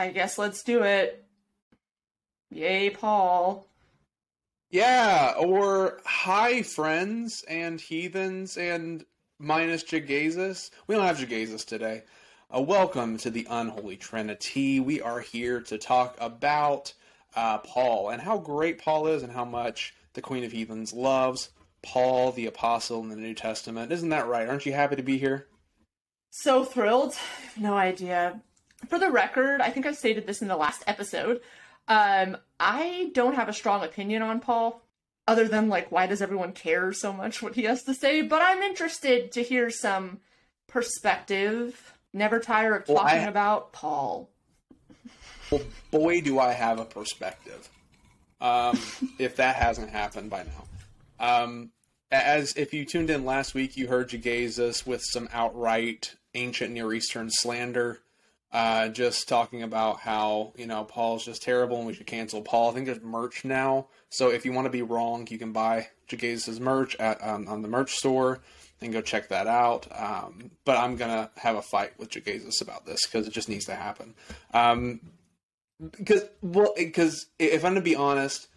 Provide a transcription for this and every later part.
I guess let's do it. Yay, Paul. Yeah, or hi, friends and heathens and minus Jegaysus. We don't have Jegaysus today. Uh, welcome to the Unholy Trinity. We are here to talk about uh, Paul and how great Paul is and how much the Queen of Heathens loves Paul the Apostle in the New Testament. Isn't that right? Aren't you happy to be here? So thrilled. No idea. For the record, I think I stated this in the last episode. Um, I don't have a strong opinion on Paul, other than like, why does everyone care so much what he has to say? But I'm interested to hear some perspective. Never tire of Well, talking I- about Paul. Well, boy, do I have a perspective. Um, if that hasn't happened by now. Um, as if you tuned in last week, you heard Jegaysus with some outright ancient Near Eastern slander, uh, just talking about how you know Paul's just terrible and we should cancel Paul. I think there's merch now, so if you want to be wrong, you can buy Jegaysus's merch at um, on the merch store and go check that out. Um, but I'm gonna have a fight with Jegaysus about this because it just needs to happen. Um, because well, because if I'm to be honest,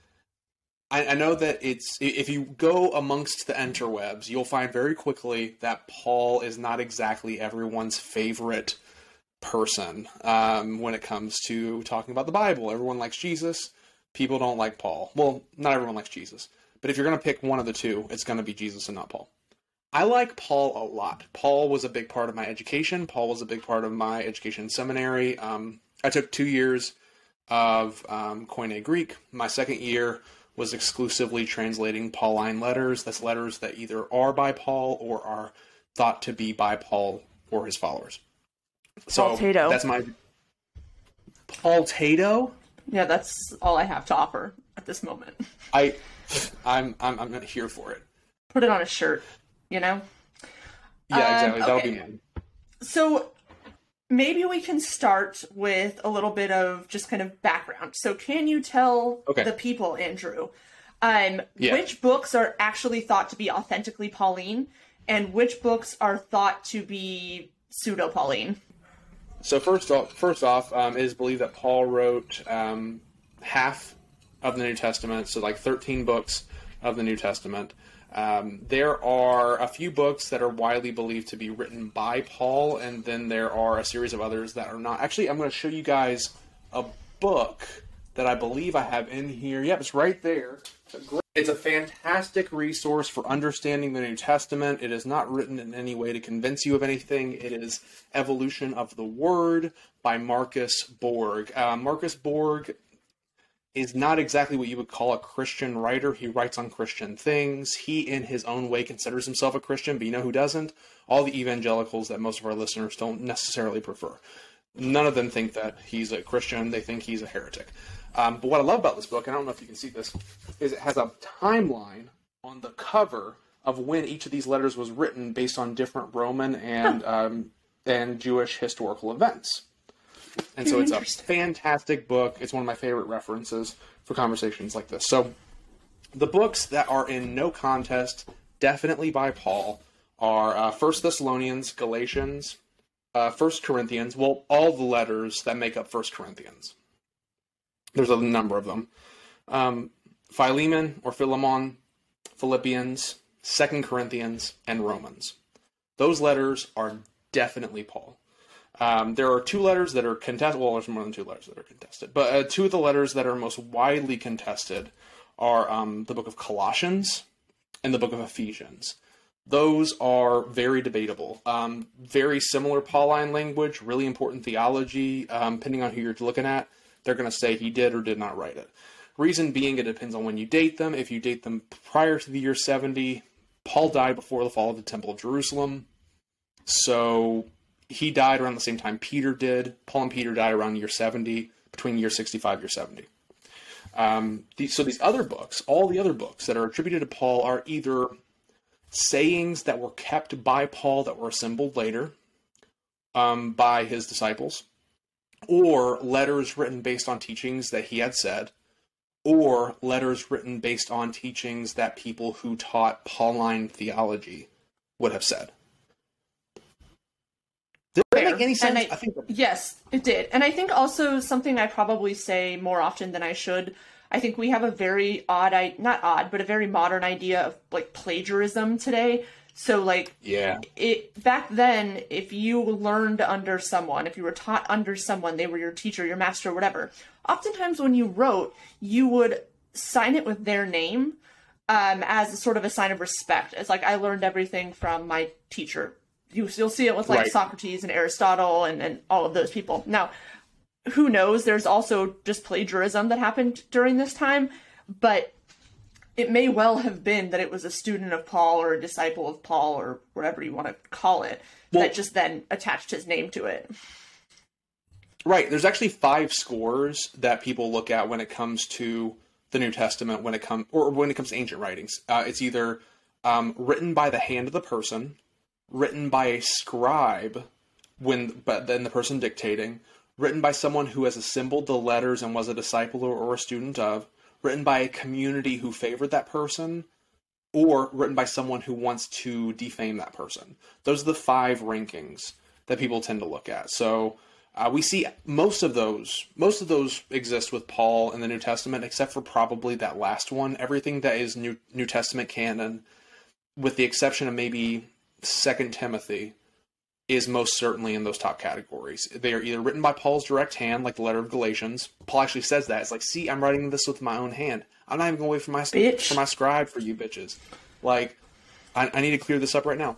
I, I know that it's if you go amongst the interwebs, you'll find very quickly that Paul is not exactly everyone's favorite person um, when it comes to talking about the Bible. Everyone likes Jesus. People don't like Paul. Well, not everyone likes Jesus, but if you're going to pick one of the two, it's going to be Jesus and not Paul. I like Paul a lot. Paul was a big part of my education. Paul was a big part of my education in seminary. Um, I took two years of um, Koine Greek. My second year was exclusively translating Pauline letters. That's letters that either are by Paul or are thought to be by Paul or his followers. So Paul Tato. that's my Paul Tato. Yeah, that's all I have to offer at this moment. I, I'm I'm I'm not here for it. Put it on a shirt, you know? Yeah, Um, exactly. That'll be mine. So maybe we can start with a little bit of just kind of background. So can you tell Okay. the people, Andrew, um, Yeah. which books are actually thought to be authentically Pauline and which books are thought to be pseudo Pauline? So first off, first off, um, it is believed that Paul wrote um, half of the New Testament, so like 13 books of the New Testament. Um, there are a few books that are widely believed to be written by Paul, and then there are a series of others that are not. Actually, I'm going to show you guys a book that I believe I have in here. Yep, it's right there. It's a fantastic resource for understanding the New Testament. It is not written in any way to convince you of anything. It is Evolution of the Word by Marcus Borg. Uh, Marcus Borg is not exactly what you would call a Christian writer. He writes on Christian things. He, in his own way, considers himself a Christian, but you know who doesn't? All the evangelicals that most of our listeners don't necessarily prefer. None of them think that he's a Christian. They think he's a heretic. Um, but what I love about this book, and I don't know if you can see this, is it has a timeline on the cover of when each of these letters was written based on different Roman and um, and Jewish historical events. And so it's a fantastic book. It's one of my favorite references for conversations like this. So the books that are in no contest, definitely by Paul, are uh, First Thessalonians, Galatians, uh, First Corinthians. Well, all the letters that make up First Corinthians. There's a number of them. Um, Philemon or Philemon, Philippians, Second Corinthians, and Romans. Those letters are definitely Paul. Um, there are two letters that are contested. Well, there's more than two letters that are contested, but uh, two of the letters that are most widely contested are um, the book of Colossians and the book of Ephesians. Those are very debatable. Um, very similar Pauline language, really important theology. Um, depending on who you're looking at, they're going to say he did or did not write it. Reason being, it depends on when you date them. If you date them prior to the year 70, Paul died before the fall of the Temple of Jerusalem. So he died around the same time Peter did. Paul and Peter died around year 70, between year 65 year 70. Um, so these other books, all the other books that are attributed to Paul, are either sayings that were kept by Paul that were assembled later um, by his disciples, or letters written based on teachings that he had said, or letters written based on teachings that people who taught Pauline theology would have said. Does that make any sense? I, I think yes, it did. And I think also something I probably say more often than I should. I think we have a very odd, not odd, but a very modern idea of like plagiarism today. So like yeah, it back then, if you learned under someone, if you were taught under someone, they were your teacher, your master, whatever. Oftentimes, when you wrote, you would sign it with their name um, as a sort of a sign of respect. It's like I learned everything from my teacher. You, you'll see it with like Right. Socrates and Aristotle and, and all of those people. Now, who knows? There's also just plagiarism that happened during this time, but it may well have been that it was a student of Paul or a disciple of Paul or whatever you want to call it Well- that just then attached his name to it. Right. There's actually five scores that people look at when it comes to the New Testament, when it comes or when it comes to ancient writings. Uh, it's either um, written by the hand of the person, written by a scribe, when but then the person dictating, written by someone who has assembled the letters and was a disciple or, or a student of, written by a community who favored that person, or written by someone who wants to defame that person. Those are the five rankings that people tend to look at. So uh, we see most of those. Most of those exist with Paul in the New Testament, except for probably that last one. Everything that is New New Testament canon, with the exception of maybe Second Timothy, is most certainly in those top categories. They are either written by Paul's direct hand, like the letter of Galatians. Paul actually says that. It's like, see, I'm writing this with my own hand. I'm not even going to wait for my Bitch. for my scribe for you bitches. Like, I, I need to clear this up right now.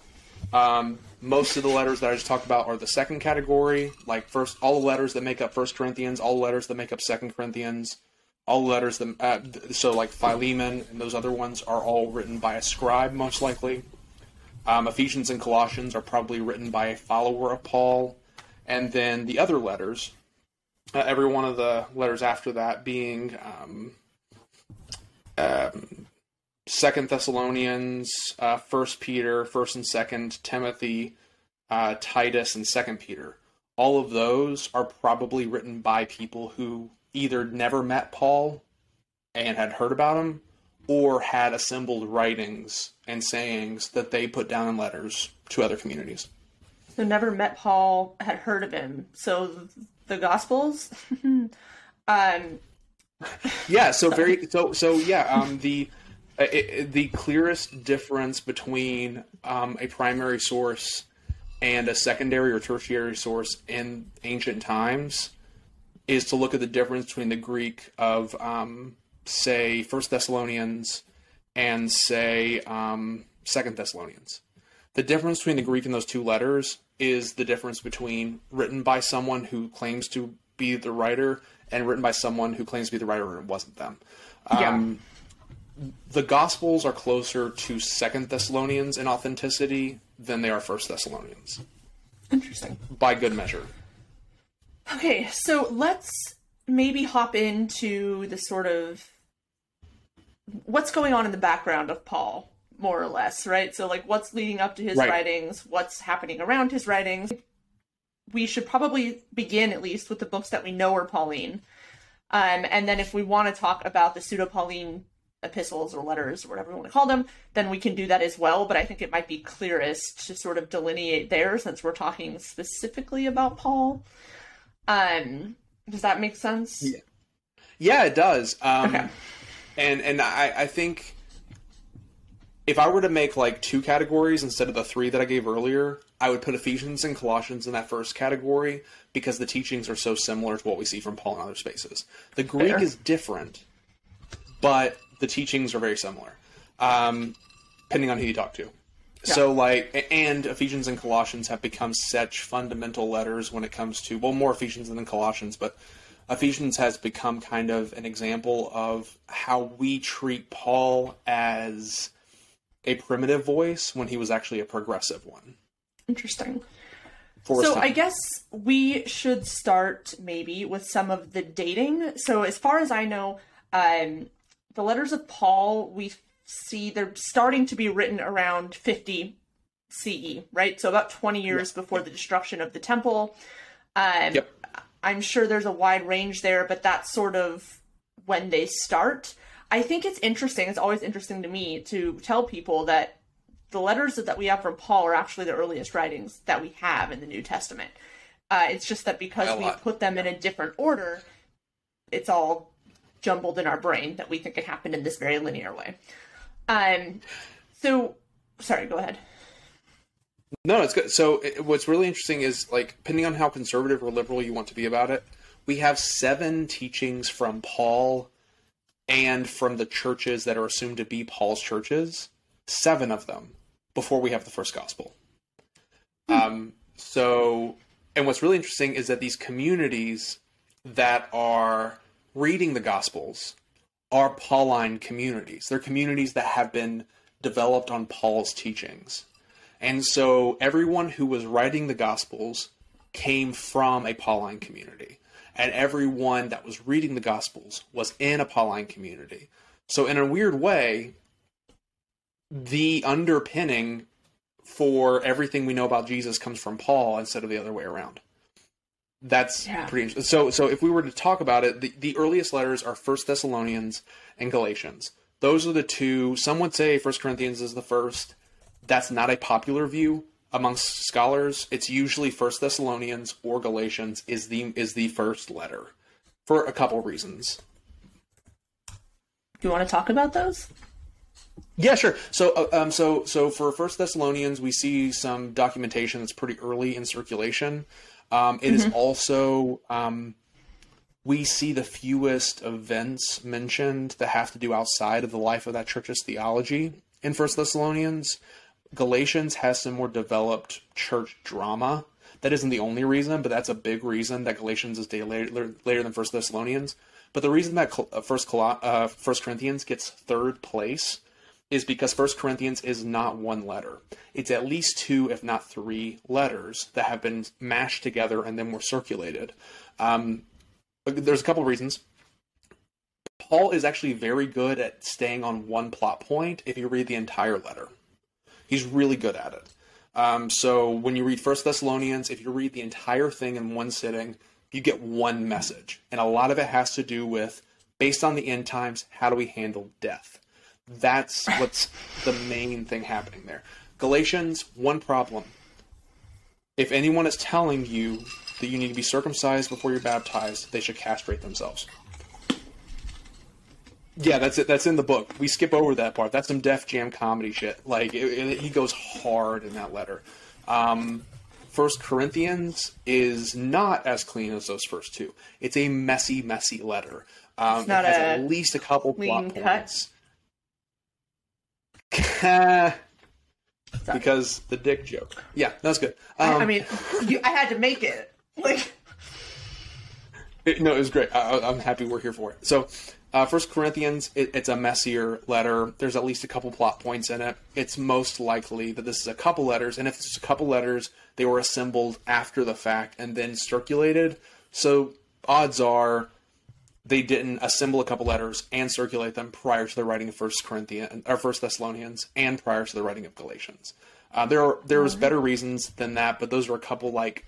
Um, most of the letters that I just talked about are the second category, like first all the letters that make up First Corinthians, all the letters that make up Second Corinthians, all the letters that uh, so like Philemon and those other ones are all written by a scribe, most likely. Um, Ephesians and Colossians are probably written by a follower of Paul, and then the other letters, uh, every one of the letters after that being um, um, Second Thessalonians, uh, First Peter, First and Second Timothy, uh, Titus, and Second Peter. All of those are probably written by people who either never met Paul and had heard about him, or had assembled writings and sayings that they put down in letters to other communities. So never met Paul, had heard of him. So the Gospels, um, Yeah, so very so so yeah. Um, the uh, it, it- the clearest difference between um, a primary source and a secondary or tertiary source in ancient times is to look at the difference between the Greek of um, say First Thessalonians and say um, Second Thessalonians. The difference between the Greek and those two letters is the difference between written by someone who claims to be the writer and written by someone who claims to be the writer and it wasn't them. Um, the Gospels are closer to Second Thessalonians in authenticity than they are First Thessalonians interesting. by good measure. Okay, so let's maybe hop into the sort of what's going on in the background of Paul, more or less, right? So, like, what's leading up to his Right. writings, what's happening around his writings. We should probably begin at least with the books that we know are Pauline. Um, and then if we want to talk about the pseudo Pauline epistles or letters or whatever we want to call them, then we can do that as well. But I think it might be clearest to sort of delineate there since we're talking specifically about Paul. Um, does that make sense? Yeah. Yeah, it does. Um, Okay. And and I, I think if I were to make like two categories instead of the three that I gave earlier, I would put Ephesians and Colossians in that first category because the teachings are so similar to what we see from Paul in other spaces. The Greek Fair. is different, but the teachings are very similar, um, depending on who you talk to. So, like, and Ephesians and Colossians have become such fundamental letters when it comes to, well, more Ephesians than Colossians, but Ephesians has become kind of an example of how we treat Paul as a primitive voice when he was actually a progressive one. Interesting. For So. I guess we should start maybe with some of the dating. So as far as I know, um, the letters of Paul we see they're starting to be written around 50 CE, right? So about 20 years before the destruction of the temple. Um, Yep. I'm sure there's a wide range there, but that's sort of when they start. I think it's interesting. It's always interesting to me to tell people that the letters that we have from Paul are actually the earliest writings that we have in the New Testament. Uh, it's just that because A we lot. put them in a different order, it's all jumbled in our brain that we think it happened in this very linear way. Um, so, sorry, go ahead. No, it's good. So it, what's really interesting is like depending on how conservative or liberal you want to be about it, we have seven teachings from Paul and from the churches that are assumed to be Paul's churches. Seven of them before we have the first gospel. Um, so, and what's really interesting is that these communities that are reading the gospels are Pauline communities. They're communities that have been developed on Paul's teachings. And so everyone who was writing the Gospels came from a Pauline community. And everyone that was reading the Gospels was in a Pauline community. So, in a weird way, the underpinning for everything we know about Jesus comes from Paul instead of the other way around. That's Yeah. pretty interesting. So, so if we were to talk about it, the, the earliest letters are First Thessalonians and Galatians. Those are the two. Some would say First Corinthians is the first that's not a popular view amongst scholars. It's usually First Thessalonians or Galatians is the is the first letter for a couple reasons. Do you want to talk about those? Yeah, sure. So, uh, um, so, so for First Thessalonians, we see some documentation that's pretty early in circulation. Um, it is also um, we see the fewest events mentioned that have to do outside of the life of that church's theology in First Thessalonians. Galatians has some more developed church drama. That isn't the only reason, but that's a big reason that Galatians is later, later than First Thessalonians. But the reason that uh, First uh, First Corinthians gets third place is because First Corinthians is not one letter. It's at least two, if not three, letters that have been mashed together and then were circulated. Um, there's a couple of reasons. Paul is actually very good at staying on one plot point if you read the entire letter. He's really good at it. Um, so when you read First Thessalonians, if you read the entire thing in one sitting, you get one message, and a lot of it has to do with, based on the end times, how do we handle death? That's what's the main thing happening there. Galatians, one problem. If anyone is telling you that you need to be circumcised before you're baptized, they should castrate themselves. Yeah, that's it. That's in the book. We skip over that part. That's some Def Jam comedy shit. Like it, it- he goes hard in that letter. Um, first Corinthians is not as clean as those first two. It's a messy, messy letter. Um, it has at least a couple plot cut? points. Because the dick joke. Yeah, that's good. I- Um, I mean, you, I had to make it. Like, It- no, it was great. I, I'm happy we're here for it. So, uh, First Corinthians, it, it's a messier letter. There's at least a couple plot points in it. It's most likely that this is a couple letters, and if it's a couple letters, they were assembled after the fact and then circulated. So, odds are they didn't assemble a couple letters and circulate them prior to the writing of First Corinthians or First Thessalonians and prior to the writing of Galatians. Uh, there are there's better reasons than that, but those are a couple like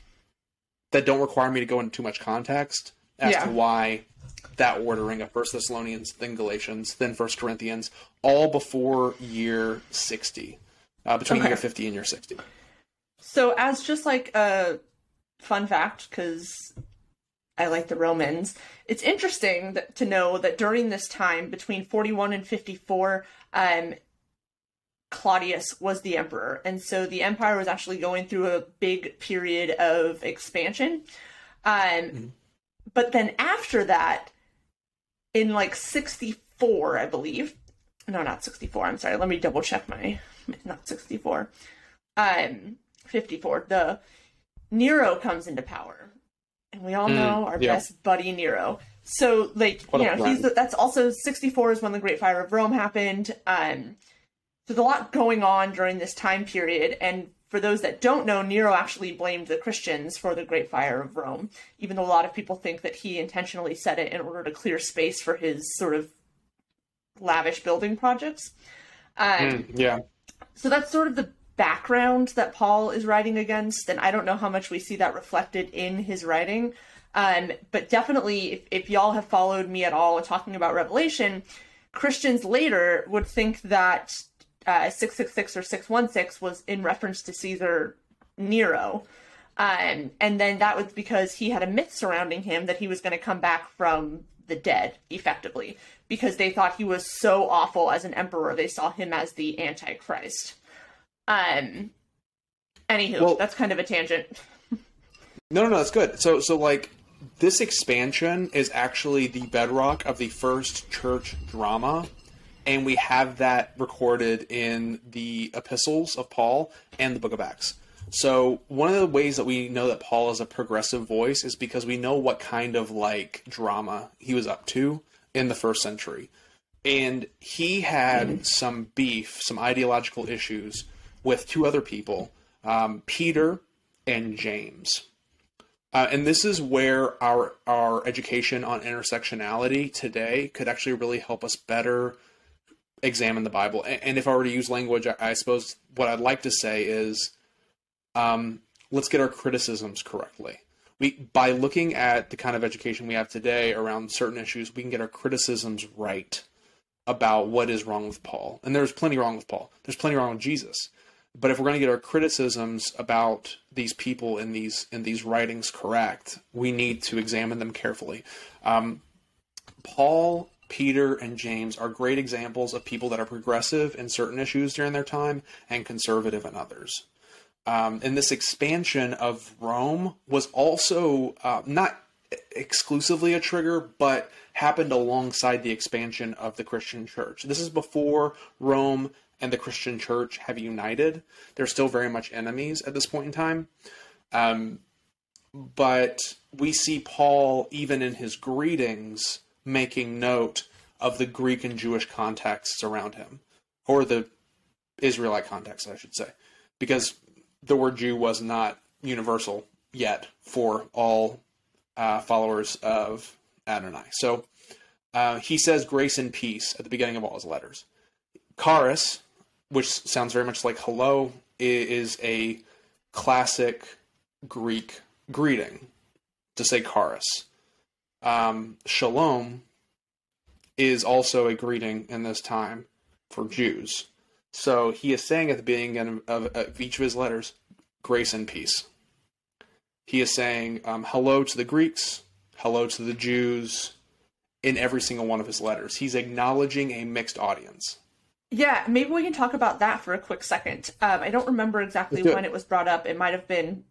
that don't require me to go into too much context as Yeah. to why that ordering of First Thessalonians, then Galatians, then First Corinthians, all before year sixty, uh, between Okay. year fifty and year sixty. so as just like a fun fact, because I like the Romans, it's interesting that, to know that during this time, between 41 and 54, um, Claudius was the emperor. And so the empire was actually going through a big period of expansion. Um, But then after that, in like 64, I believe. No, not 64. I'm sorry. Let me double check my. Not 64. Um, 54. The Nero comes into power. And we all Mm, know our yeah. best buddy Nero. So, like, What you know, he's friend. that's also 64 is when the Great Fire of Rome happened. Um, so there's a lot going on during this time period. And for those that don't know, Nero actually blamed the Christians for the Great Fire of Rome, even though a lot of people think that he intentionally set it in order to clear space for his sort of lavish building projects. Um, Mm, yeah, so that's sort of the background that Paul is writing against, and I don't know how much we see that reflected in his writing. Um, but definitely, if, if y'all have followed me at all talking about Revelation, Christians later would think that uh, 666 or 616 was in reference to Caesar Nero. Um, and then that was because he had a myth surrounding him that he was going to come back from the dead, effectively, because they thought he was so awful as an emperor. They saw him as the Antichrist. Um, anywho, Well- that's kind of a tangent. No, no, no, that's good. So, so like this expansion is actually the bedrock of the first church drama, and we have that recorded in the epistles of Paul and the Book of Acts. So, one of the ways that we know that Paul is a progressive voice is because we know what kind of like drama he was up to in the first century. And he had some beef, some ideological issues with two other people, um, Peter and James. Uh, and this is where our our education on intersectionality today could actually really help us better examine the Bible. And, and if I were to use language, I, I suppose what I'd like to say is, um, let's get our criticisms correctly. We by looking at the kind of education we have today around certain issues, we can get our criticisms right about what is wrong with Paul. And there's plenty wrong with Paul. There's plenty wrong with Jesus. But if we're going to get our criticisms about these people in these in these writings correct, we need to examine them carefully. Um, Paul, Peter, and James are great examples of people that are progressive in certain issues during their time and conservative in others. Um, and this expansion of Rome was also uh, not exclusively a trigger, but happened alongside the expansion of the Christian church. This is before Rome and the Christian church have united. They're still very much enemies at this point in time. Um, but we see Paul, even in his greetings, making note of the Greek and Jewish contexts around him, or the Israelite context, I should say, because the word Jew was not universal yet for all uh, followers of Adonai. So uh, he says grace and peace at the beginning of all his letters. Charis, which sounds very much like hello, is a classic Greek greeting to say charis. Um, shalom is also a greeting in this time for Jews. So he is saying at the beginning of, of each of his letters, grace and peace. He is saying um, hello to the Greeks, hello to the Jews in every single one of his letters. He's acknowledging a mixed audience. Yeah, maybe we can talk about that for a quick second. Um, I don't remember exactly do it. when it was brought up. It might have been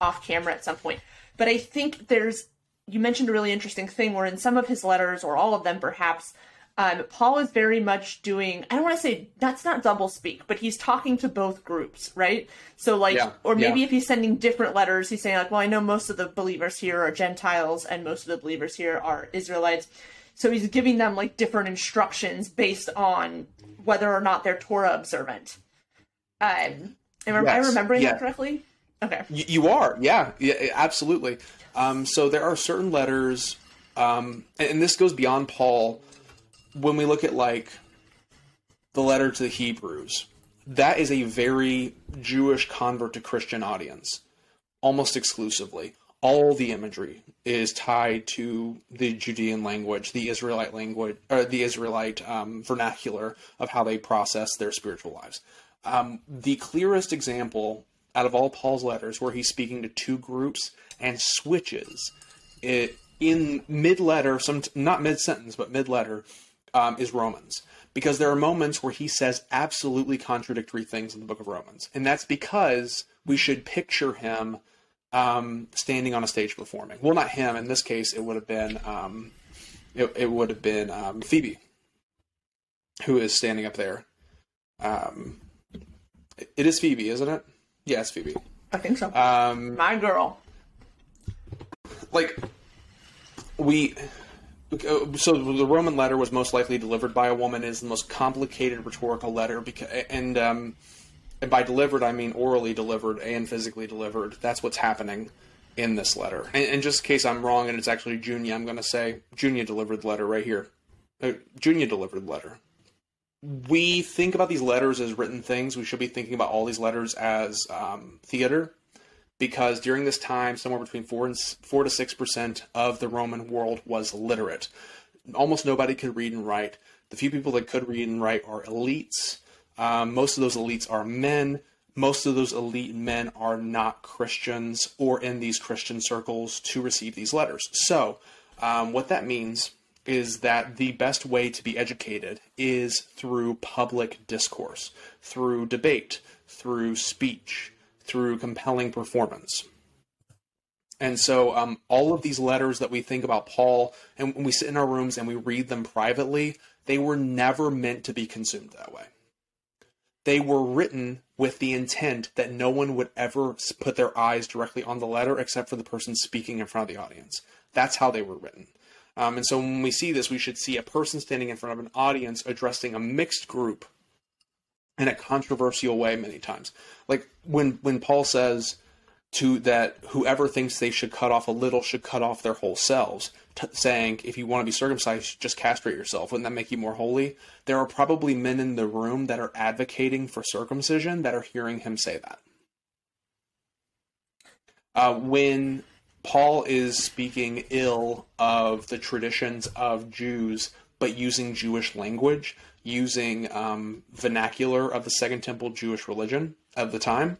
off camera at some point. But I think there's, you mentioned a really interesting thing where in some of his letters, or all of them perhaps, um, Paul is very much doing, I don't want to say that's not double speak, but he's talking to both groups, right? So, like, Yeah, or maybe yeah. if he's sending different letters, he's saying, like, well, I know most of the believers here are Gentiles and most of the believers here are Israelites. So he's giving them like different instructions based on whether or not they're Torah observant. Um, am I Yes, remembering yeah. that correctly? Okay. Y- You are, yeah, yeah, absolutely. Um, so there are certain letters, um, and, and this goes beyond Paul. When we look at like the letter to the Hebrews, that is a very Jewish convert to Christian audience, almost exclusively. All the imagery is tied to the Judean language, the Israelite language, or the Israelite um, vernacular of how they process their spiritual lives. Um, the clearest example out of all Paul's letters where he's speaking to two groups and switches it in mid letter, some not mid sentence, but mid letter, um, is Romans. Because there are moments where he says absolutely contradictory things in the book of Romans. And that's because we should picture him um, standing on a stage performing. Well, not him. In this case, it would have been um, it, it would have been um, Phoebe, who is standing up there. Um, it- it is Phoebe, isn't it? Yeah, it's Phoebe. I think so. Um, My girl. like we so the roman letter was most likely delivered by a woman is the most complicated rhetorical letter because and um and by delivered i mean orally delivered and physically delivered that's what's happening in this letter and, and just in case i'm wrong and it's actually junia i'm going to say junia delivered letter right here uh, junia delivered letter we think about these letters as written things we should be thinking about all these letters as um, theater because during this time, somewhere between four and four to six percent of the Roman world was literate. Almost nobody could read and write. The few people that could read and write are elites. Um, most of those elites are men. most of those elite men are not Christians or in these Christian circles to receive these letters. So, um, what that means is that the best way to be educated is through public discourse, through debate, through speech, through compelling performance. And so, um, all of these letters that we think about Paul, and when we sit in our rooms and we read them privately, they were never meant to be consumed that way. They were written with the intent that no one would ever put their eyes directly on the letter except for the person speaking in front of the audience. That's how they were written. Um, and so when we see this, we should see a person standing in front of an audience addressing a mixed group in a controversial way many times. Like when when Paul says to that whoever thinks they should cut off a little should cut off their whole selves, t- saying if you want to be circumcised, just castrate yourself. Wouldn't that make you more holy? There are probably men in the room that are advocating for circumcision that are hearing him say that. Uh, when Paul is speaking ill of the traditions of Jews, but using Jewish language, using um, vernacular of the Second Temple Jewish religion of the time,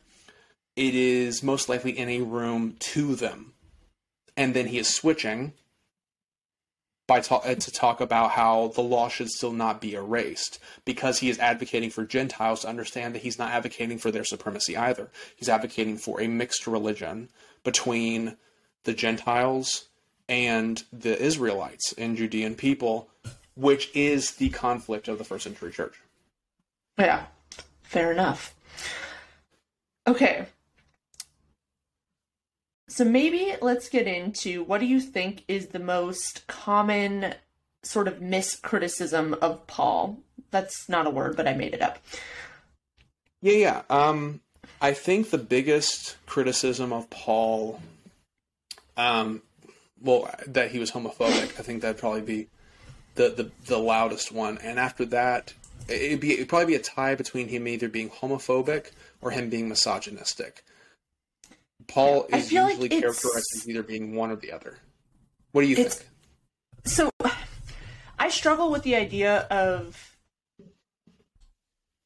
it is most likely in a room to them. And then he is switching by ta- uh, to talk about how the law should still not be erased because he is advocating for Gentiles to understand that he's not advocating for their supremacy either. He's advocating for a mixed religion between the Gentiles and the Israelites and Judean people, which is the conflict of the first century church. Yeah, fair enough. Okay. So maybe let's get into what do you think is the most common sort of miscriticism of Paul? That's not a word, but I made it up. Yeah, yeah. Um, I think the biggest criticism of Paul, um, well, that he was homophobic. I think that'd probably be the, the, the loudest one. And after that, it'd be it'd probably be a tie between him either being homophobic or him being misogynistic. Paul is feel like usually characterized as either being one or the other. What do you think? So I struggle with the idea of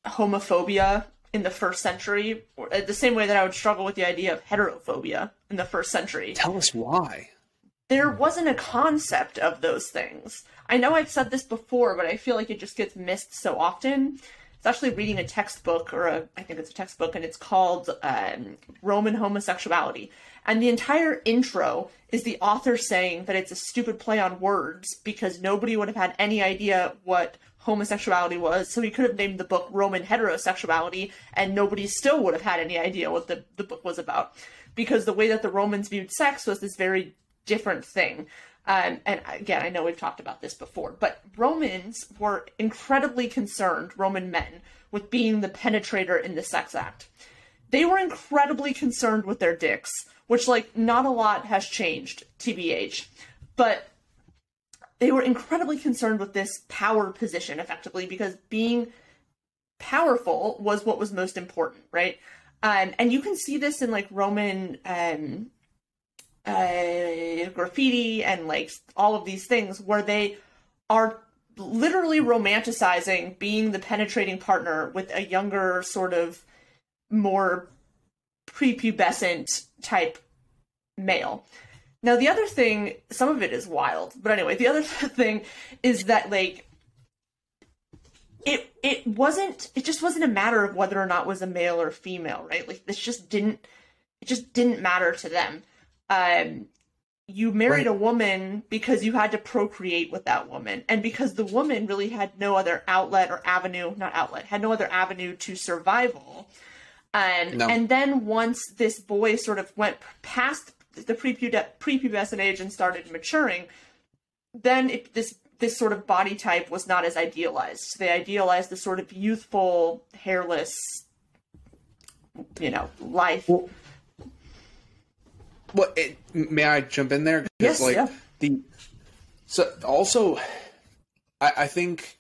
homophobia in the first century, or uh, the same way that I would struggle with the idea of heterophobia in the first century. Tell us why. there wasn't a concept of those things. I know I've said this before, but I feel like it just gets missed so often. It's actually reading a textbook, or a, I think it's a textbook, and it's called um, Roman Homosexuality. And the entire intro is the author saying that it's a stupid play on words because nobody would have had any idea what homosexuality was. So he could have named the book Roman Heterosexuality, and nobody still would have had any idea what the, the book was about. Because the way that the Romans viewed sex was this very different thing. Um, and again, I know we've talked about this before, but Romans were incredibly concerned, Roman men, with being the penetrator in the sex act. They were incredibly concerned with their dicks, which, like, not a lot has changed, TBH. But they were incredibly concerned with this power position, effectively, because being powerful was what was most important, right? Um, and you can see this in, like, Roman um, uh, graffiti and like all of these things where they are literally romanticizing being the penetrating partner with a younger sort of more prepubescent type male. Now the other thing some of it is wild but anyway the other thing is that like it it wasn't it just wasn't a matter of whether or not was a male or female right? Like this just didn't it just didn't matter to them um, you married Right. a woman because you had to procreate with that woman, and because the woman really had no other outlet or avenue, not outlet, had no other avenue to survival. Um, No. And then once this boy sort of went past the prepubescent age and started maturing, then it, this this sort of body type was not as idealized. so They idealized the sort of youthful, hairless, you know, life. Well, Well, it, may I jump in there? Yes, like yeah. the so also, I, I think,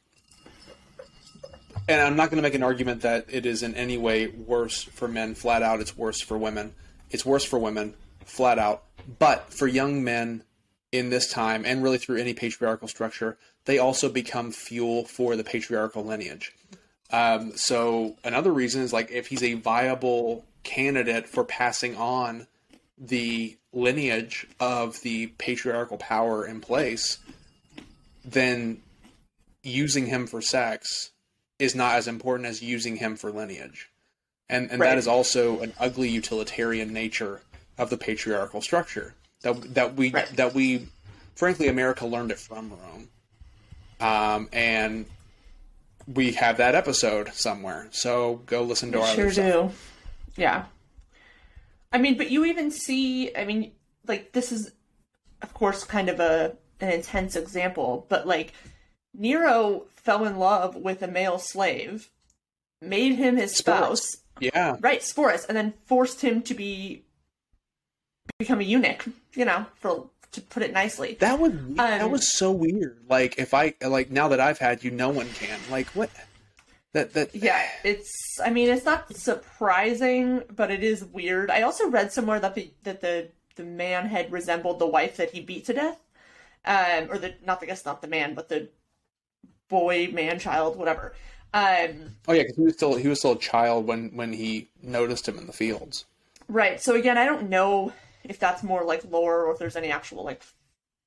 and I'm not going to make an argument that it is in any way worse for men. Flat out, it's worse for women. It's worse for women, flat out. But for young men in this time, and really through any patriarchal structure, they also become fuel for the patriarchal lineage. Um, so another reason is like if he's a viable candidate for passing on the lineage of the patriarchal power in place, then using him for sex is not as important as using him for lineage. And and Right. that is also an ugly utilitarian nature of the patriarchal structure. That that we Right. that we frankly America learned it from Rome. Um, and we have that episode somewhere. So go listen to our sure stuff. do. Yeah. I mean, but you even see, I mean, like this is of course kind of a an intense example, but like Nero fell in love with a male slave, made him his spouse, Yeah. right, Sporus, and then forced him to be become a eunuch, you know, for to put it nicely. That was that Um, was so weird. Like if I like now that I've had you, no one can. Like what? That that Yeah, it's. I mean, it's not surprising, but it is weird. I also read somewhere that the that the the man had resembled the wife that he beat to death, um, or the not the guess not the man, but the boy, man, child, whatever. Um, Oh yeah, because he was still he was still a child when when he noticed him in the fields. right. So again, I don't know if that's more like lore or if there's any actual like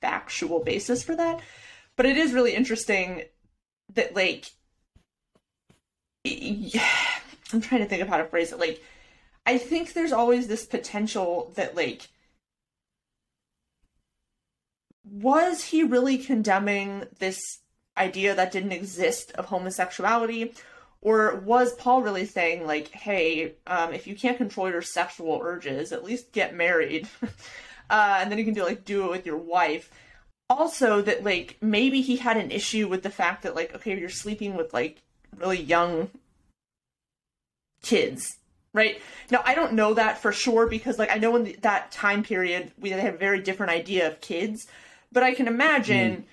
factual basis for that, but it is really interesting that like I'm trying to think of how to phrase it. Like, I think there's always this potential that, like, was he really condemning this idea that didn't exist of homosexuality? Or was Paul really saying, like, hey, um, if you can't control your sexual urges, at least get married? uh, and then you can do, like, do it with your wife. Also, that, like, maybe he had an issue with the fact that, like, okay, you're sleeping with, like, really young kids right? Now i don't know that for sure because like i know in the, that time period we had a very different idea of kids but i can imagine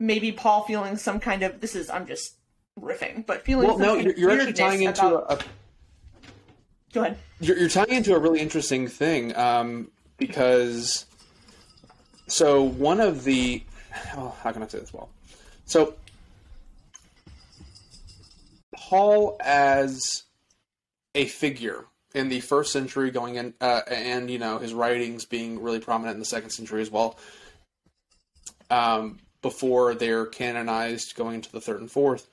maybe paul feeling some kind of this is i'm just riffing but feeling Well, no, you're, you're actually tying into about- a, a go ahead. You're, you're tying into a really interesting thing um, because so one of the oh, how can I say this well? So Paul as a figure in the first century, going in, uh, and you know his writings being really prominent in the second century as well. Um, before they're canonized, going into the third and fourth,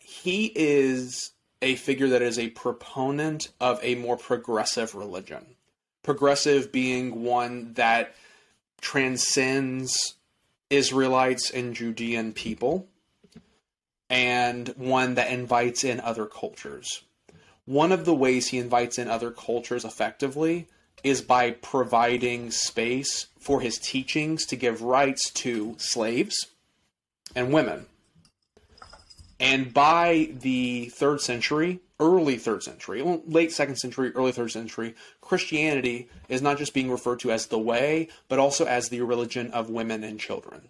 he is a figure that is a proponent of a more progressive religion. Progressive being one that transcends Israelites and Judean people, and one that invites in other cultures. One of the ways he invites in other cultures effectively is by providing space for his teachings to give rights to slaves and women. And by the third century, early third century, late second century, early third century, Christianity is not just being referred to as the way, but also as the religion of women and children.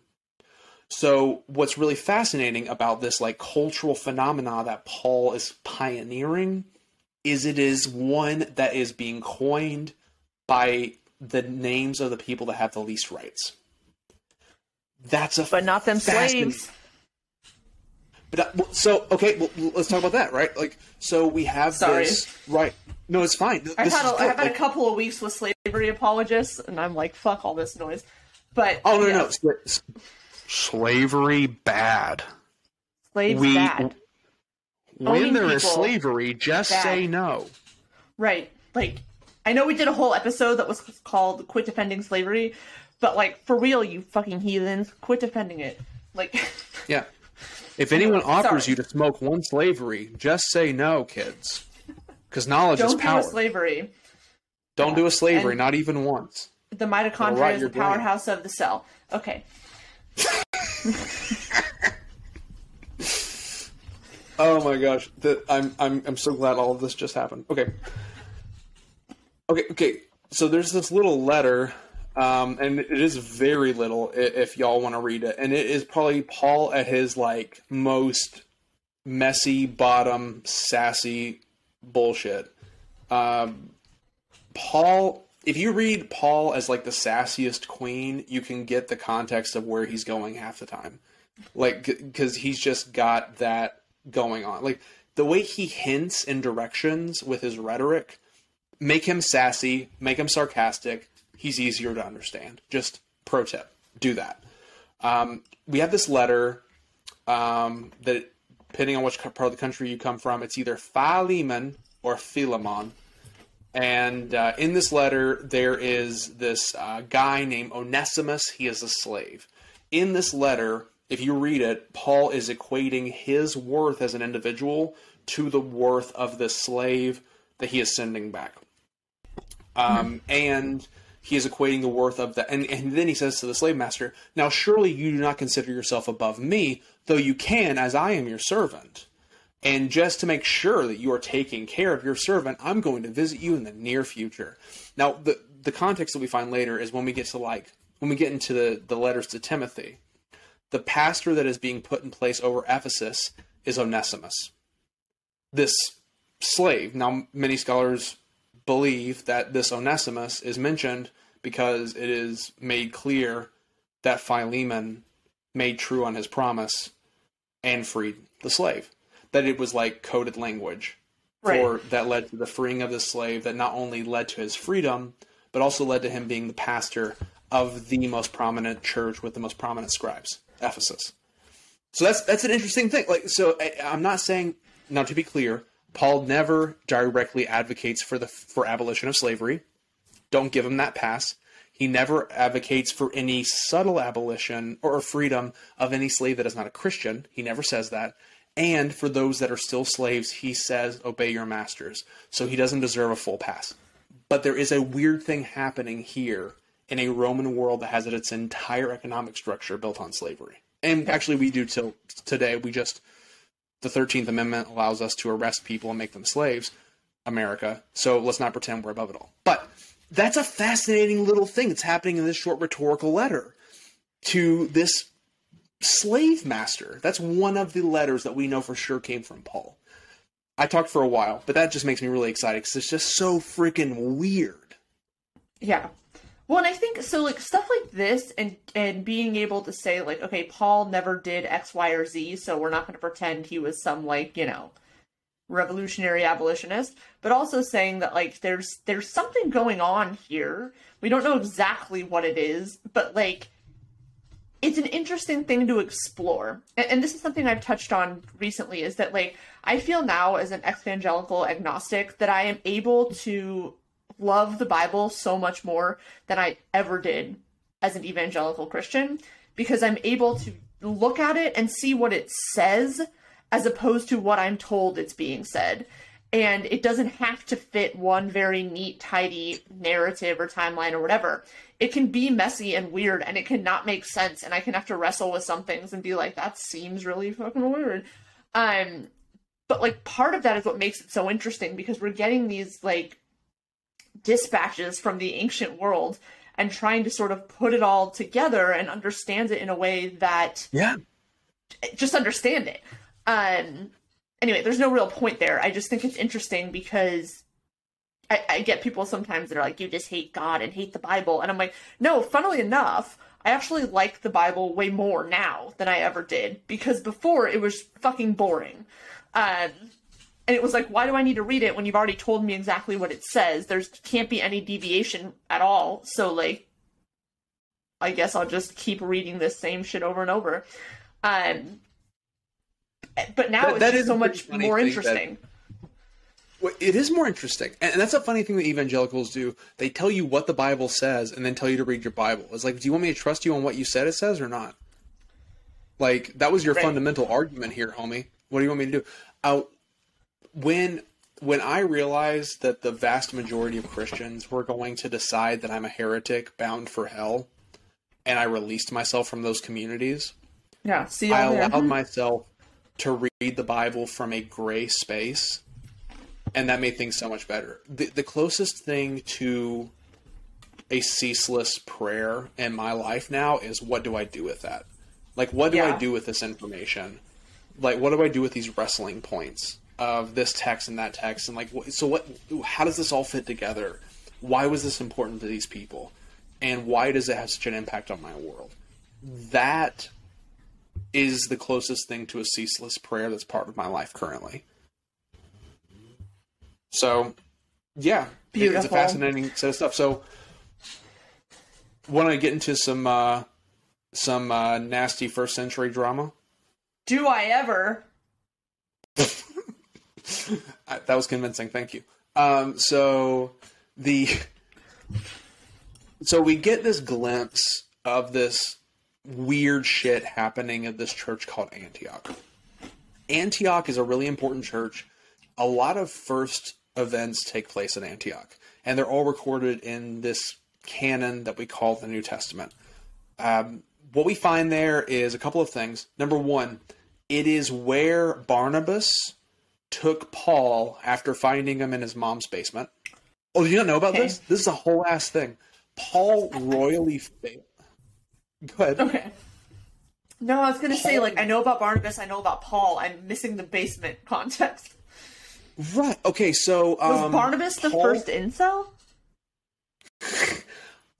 So, what's really fascinating about this like cultural phenomena that Paul is pioneering is it is one that is being coined by the names of the people that have the least rights. That's a but not them slaves but uh, so okay, well, let's talk about that, right? Like, so we have Sorry. this, right? No, it's fine. i've This had, is a. I've had Like, a couple of weeks with slavery apologists and i'm like fuck all this noise but oh no, yeah, no, slavery bad. slaves we- bad When there is slavery, just bad. say no. Right. Like, I know we did a whole episode that was called Quit Defending Slavery, but, like, for real, you fucking heathens, quit defending it. Like, Yeah. If anyone offers Sorry. you to smoke one slavery, just say no, kids. Because knowledge is power. don't do a slavery. Don't do a slavery, And- not even once. The mitochondria is the brain. powerhouse of the cell. Okay. Oh my gosh, the, I'm I'm I'm so glad all of this just happened. Okay, okay, okay. So there's this little letter, um, and it is very little i- if y'all want to read it, and it is probably Paul at his like most messy, bottom, sassy bullshit. Um, Paul, if you read Paul as like the sassiest queen, you can get the context of where he's going half the time, like because he's just got that going on. Like the way he hints in directions with his rhetoric make him sassy, make him sarcastic. He's easier to understand. Just pro tip: do that. Um, we have this letter um, that, depending on which part of the country you come from, it's either Philemon or Philemon. And uh, in this letter, there is this uh, guy named Onesimus. He is a slave. In this letter, if you read it, Paul is equating his worth as an individual to the worth of the slave that he is sending back. Um, mm-hmm. And he is equating the worth of that. And, and then he says to the slave master, Now surely you do not consider yourself above me, though you can, as I am your servant. And just to make sure that you are taking care of your servant, I'm going to visit you in the near future. Now, the, the context that we find later is when we get to like, when we get into the, the letters to Timothy, the pastor that is being put in place over Ephesus is Onesimus. This slave. Now, many scholars believe that this Onesimus is mentioned because it is made clear that Philemon made true on his promise and freed the slave that it was like coded language right. for that led to the freeing of the slave that not only led to his freedom but also led to him being the pastor of the most prominent church with the most prominent scribes ephesus so that's that's an interesting thing like so I, i'm not saying now to be clear paul never directly advocates for the for abolition of slavery don't give him that pass he never advocates for any subtle abolition or freedom of any slave that is not a Christian. He never says that. And for those that are still slaves, he says, obey your masters. So he doesn't deserve a full pass. But there is a weird thing happening here in a Roman world that has its entire economic structure built on slavery. And actually, we do till today. We just, the 13th Amendment allows us to arrest people and make them slaves, America. So let's not pretend we're above it all. But that's a fascinating little thing that's happening in this short rhetorical letter to this slave master. That's one of the letters that we know for sure came from Paul. I talked for a while, but that just makes me really excited because it's just so freaking weird. Yeah. Well, and I think so, like stuff like this, and and being able to say like, okay, Paul never did X, Y, or Z, so we're not going to pretend he was some like you know revolutionary abolitionist, but also saying that like there's there's something going on here. We don't know exactly what it is, but like it's an interesting thing to explore. And, and, this is something I've touched on recently is that like I feel now as an evangelical agnostic that I am able to love the Bible so much more than I ever did as an evangelical Christian because I'm able to look at it and see what it says as opposed to what I'm told it's being said. And it doesn't have to fit one very neat, tidy narrative or timeline or whatever. It can be messy and weird and it cannot make sense and I can have to wrestle with some things and be like, that seems really fucking weird. Um but like part of that is what makes it so interesting because we're getting these like dispatches from the ancient world and trying to sort of put it all together and understand it in a way that yeah. just understand it. Um anyway there's no real point there i just think it's interesting because I, I get people sometimes that are like, you just hate God and hate the Bible. And I'm like, no, funnily enough, I actually like the Bible way more now than I ever did because before it was fucking boring. Um, and it was like, why do I need to read it when you've already told me exactly what it says? There's can't be any deviation at all. So like, I guess I'll just keep reading this same shit over and over. Um, but now that, it's that so much more interesting. That well, it is more interesting, and that's a funny thing that evangelicals do. They tell you what the Bible says, and then tell you to read your Bible. It's like, do you want me to trust you on what you said it says or not? Like that was your right. fundamental argument here, homie. What do you want me to do? Uh, when when I realized that the vast majority of Christians were going to decide that I'm a heretic bound for hell, and I released myself from those communities. Yeah, see, I allowed myself to read the Bible from a gray space and that made things so much better. The, the closest thing to a ceaseless prayer in my life now is what do I do with that? Like, what do yeah. I do with this information? Like, what do I do with these wrestling points of this text and that text? And like, so what? How does this all fit together? Why was this important to these people? And why does it have such an impact on my world? That is the closest thing to a ceaseless prayer that's part of my life currently. So, yeah, it- it's a fascinating set of stuff. So, want to get into some uh, some uh, nasty first century drama? Do I ever? That was convincing. Thank you. Um, so the so we get this glimpse of this weird shit happening at this church called Antioch. Antioch is a really important church. A lot of first events take place in Antioch, and they're all recorded in this canon that we call the New Testament. Um, what we find there is a couple of things. Number one, it is where Barnabas took Paul after finding him in his mom's basement. Oh, you do you not know about Okay. this? This is a whole ass thing. Paul royally failed. Go ahead. Okay. No, I was gonna say like I know about Barnabas, I know about Paul. I'm missing the basement context. Right. Okay. So Was um, Barnabas the Paul- first incel?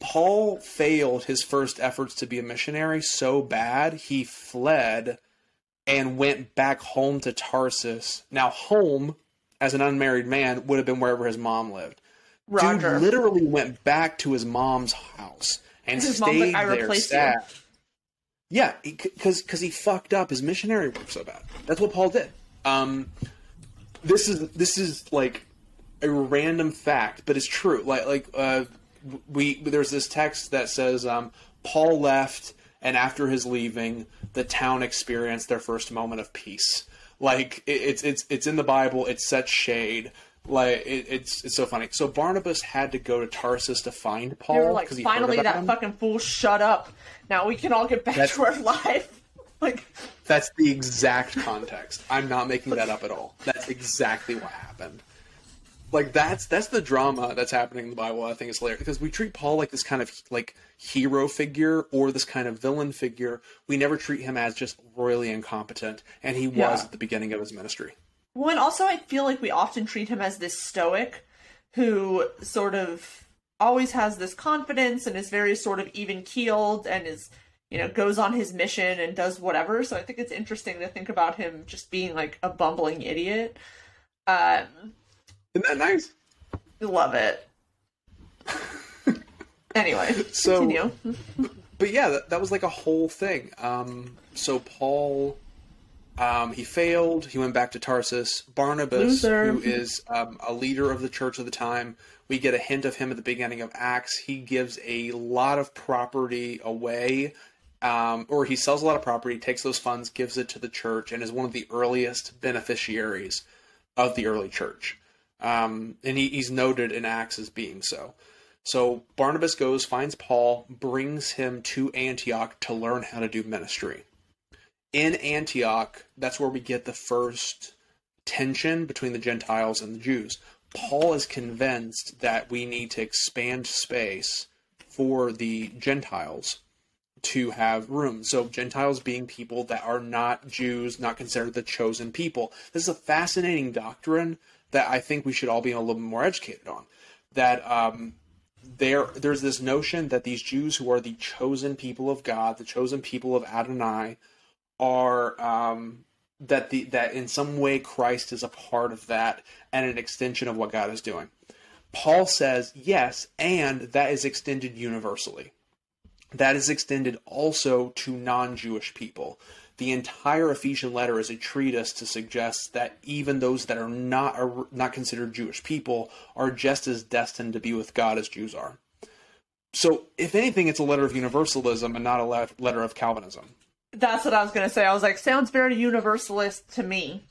Paul failed his first efforts to be a missionary so bad he fled and went back home to Tarsus. Now, home as an unmarried man would have been wherever his mom lived. Roger. Dude literally went back to his mom's house and His stayed like, "I there replaced you." sad. Yeah, because because he fucked up his missionary work so bad. That's what Paul did. Um, this is this is like a random fact, but it's true. Like like uh, we there's this text that says um, Paul left, and after his leaving, the town experienced their first moment of peace. Like it, it's it's it's in the Bible. It's such shade. Like it, it's it's so funny. So Barnabas had to go to Tarsus to find Paul They were like, because heard finally, that him. fucking fool shut up. Now we can all get back That's- to our life. like, That's the exact context. I'm not making that up at all. That's exactly what happened. Like that's that's the drama that's happening in the Bible. I think is hilarious because we treat Paul like this kind of like hero figure or this kind of villain figure. We never treat him as just royally incompetent, and he was at the beginning of his ministry. Well, and also I feel like we often treat him as this stoic who sort of always has this confidence and is very sort of even keeled and is, you know, goes on his mission and does whatever. So I think it's interesting to think about him just being like a bumbling idiot. Um, Isn't that nice? love it. anyway, So- continue. but yeah, that, that was like a whole thing. Um, so Paul, um, he failed. He went back to Tarsus. Barnabas, Loser. who is um, a leader of the church of the time, we get a hint of him at the beginning of Acts. He gives a lot of property away, um, or he sells a lot of property, takes those funds, gives it to the church, and is one of the earliest beneficiaries of the early church. Um, and he, he's noted in Acts as being so. So Barnabas goes, finds Paul, brings him to Antioch to learn how to do ministry. In Antioch, that's where we get the first tension between the Gentiles and the Jews. Paul is convinced that we need to expand space for the Gentiles to have room. So Gentiles being people that are not Jews, not considered the chosen people. This is a fascinating doctrine that I think we should all be a little bit more educated on. That um, there there's this notion that these Jews who are the chosen people of God, the chosen people of Adonai, are um, that the that in some way Christ is a part of that and an extension of what God is doing. Paul says yes, and that is extended universally. That is extended also to non-Jewish people. The entire Ephesian letter is a treatise to suggest that even those that are not are not considered Jewish people are just as destined to be with God as Jews are. So, if anything, it's a letter of universalism and not a letter of Calvinism. That's what I was gonna say. I was like, sounds very universalist to me.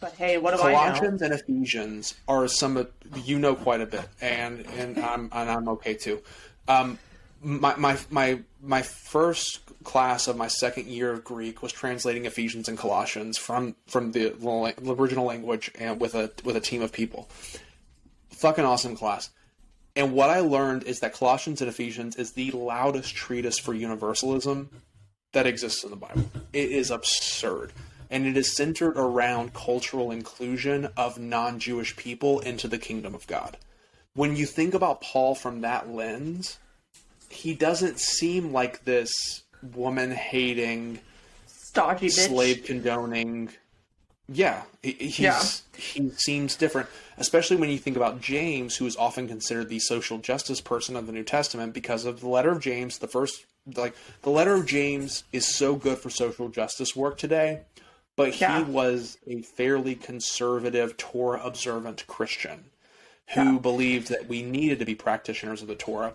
But hey, what do I know? Colossians and Ephesians are some of you know quite a bit, and and I'm and I'm okay too. Um, my my my my first class of my second year of Greek was translating Ephesians and Colossians from from the original language and with a with a team of people. Fucking awesome class. And what I learned is that Colossians and Ephesians is the loudest treatise for universalism that exists in the Bible. It is absurd. And it is centered around cultural inclusion of non Jewish people into the kingdom of God. When you think about Paul from that lens, he doesn't seem like this woman hating, Stodgy slave condoning. Yeah, he's Yeah. he seems different, especially when you think about James, who is often considered the social justice person of the New Testament because of the letter of James. The first, like the letter of James, is so good for social justice work today, but he Yeah. was a fairly conservative, Torah observant Christian who Yeah. believed that we needed to be practitioners of the Torah,